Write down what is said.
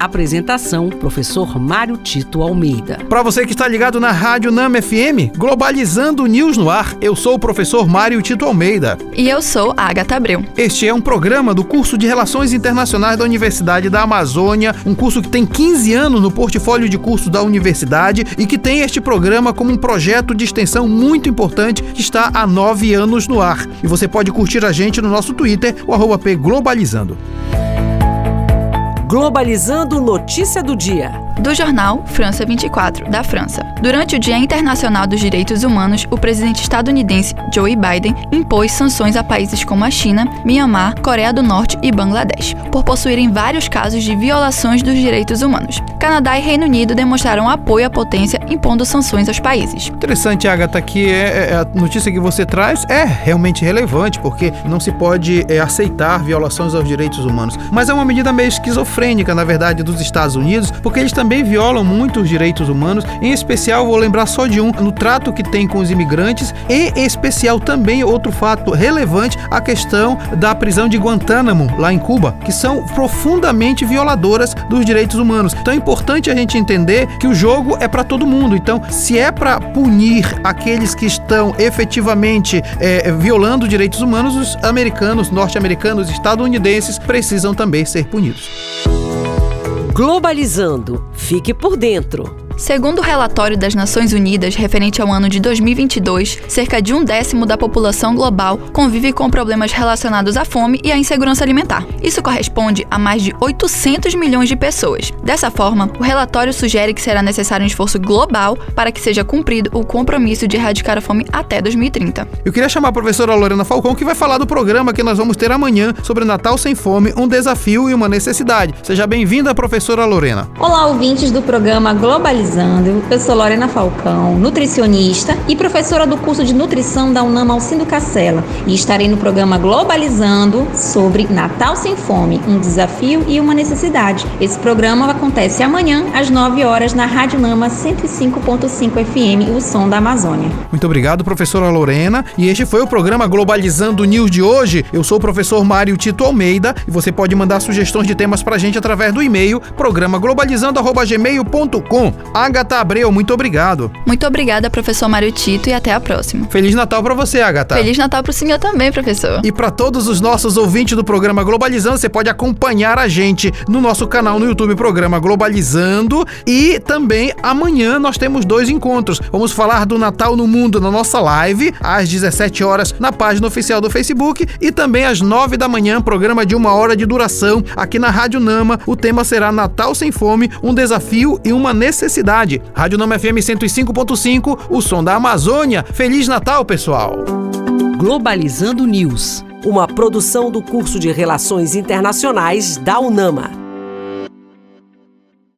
Apresentação: Professor Mário Tito Almeida. Para você que está ligado na Rádio Nama FM, Globalizando News no ar, eu sou o professor Mário Tito Almeida. E eu sou a Agatha Abreu. Este é um programa do curso de Relações Internacionais da Universidade da Amazônia, um curso que tem 15 anos no portfólio de cursos da universidade e que tem este programa como um projeto de extensão muito importante que está há nove anos no ar. E você pode curtir a gente no nosso Twitter, o arroba P Globalizando. Globalizando Notícia do Dia do jornal França 24, da França. Durante o Dia Internacional dos Direitos Humanos, o presidente estadunidense Joe Biden impôs sanções a países como a China, Myanmar, Coreia do Norte e Bangladesh, por possuírem vários casos de violações dos direitos humanos. Canadá e Reino Unido demonstraram apoio à potência impondo sanções aos países. Interessante, Agatha, que é, é, a notícia que você traz é realmente relevante, porque não se pode é, aceitar violações aos direitos humanos. Mas é uma medida meio esquizofrênica, na verdade, dos Estados Unidos, porque eles também também violam muito os direitos humanos. Em especial, vou lembrar só de um, no trato que tem com os imigrantes. E, em especial, também outro fato relevante, a questão da prisão de Guantánamo, lá em Cuba, que são profundamente violadoras dos direitos humanos. Então é importante a gente entender que o jogo é para todo mundo. Então, se é para punir aqueles que estão efetivamente é, violando direitos humanos, os americanos, norte-americanos, estadunidenses precisam também ser punidos. Globalizando. Fique por dentro. Segundo o relatório das Nações Unidas referente ao ano de 2022, cerca de um décimo da população global convive com problemas relacionados à fome e à insegurança alimentar. Isso corresponde a mais de 800 milhões de pessoas. Dessa forma, o relatório sugere que será necessário um esforço global para que seja cumprido o compromisso de erradicar a fome até 2030. Eu queria chamar a professora Lorena Falcão, que vai falar do programa que nós vamos ter amanhã sobre Natal sem fome, um desafio e uma necessidade. Seja bem-vinda, professora Lorena. Olá, ouvintes do programa Globalizado Globalizando. Eu sou Lorena Falcão, nutricionista e professora do curso de nutrição da UNAM Alcindo Cacela e estarei no programa Globalizando sobre Natal sem fome, um desafio e uma necessidade. Esse programa acontece amanhã às 9 horas na Rádio Nama 105.5 FM, o som da Amazônia. Muito obrigado, professora Lorena. E este foi o programa Globalizando News de hoje. Eu sou o professor Mário Tito Almeida e você pode mandar sugestões de temas pra gente através do e-mail programaglobalizando@gmail.com. Agatha Abreu, muito obrigado. Muito obrigada, professor Mário Tito, e até a próxima. Feliz Natal para você, Agatha. Feliz Natal para o senhor também, professor. E para todos os nossos ouvintes do programa Globalizando, você pode acompanhar a gente no nosso canal no YouTube, programa Globalizando. E também amanhã nós temos dois encontros. Vamos falar do Natal no Mundo na nossa live, às 17 horas, na página oficial do Facebook. E também às 9 da manhã, programa de uma hora de duração aqui na Rádio Nama. O tema será Natal sem Fome, um desafio e uma necessidade cidade. Rádio Nama FM 105.5, o som da Amazônia. Feliz Natal, pessoal! Globalizando News, uma produção do curso de Relações Internacionais da UNAMA.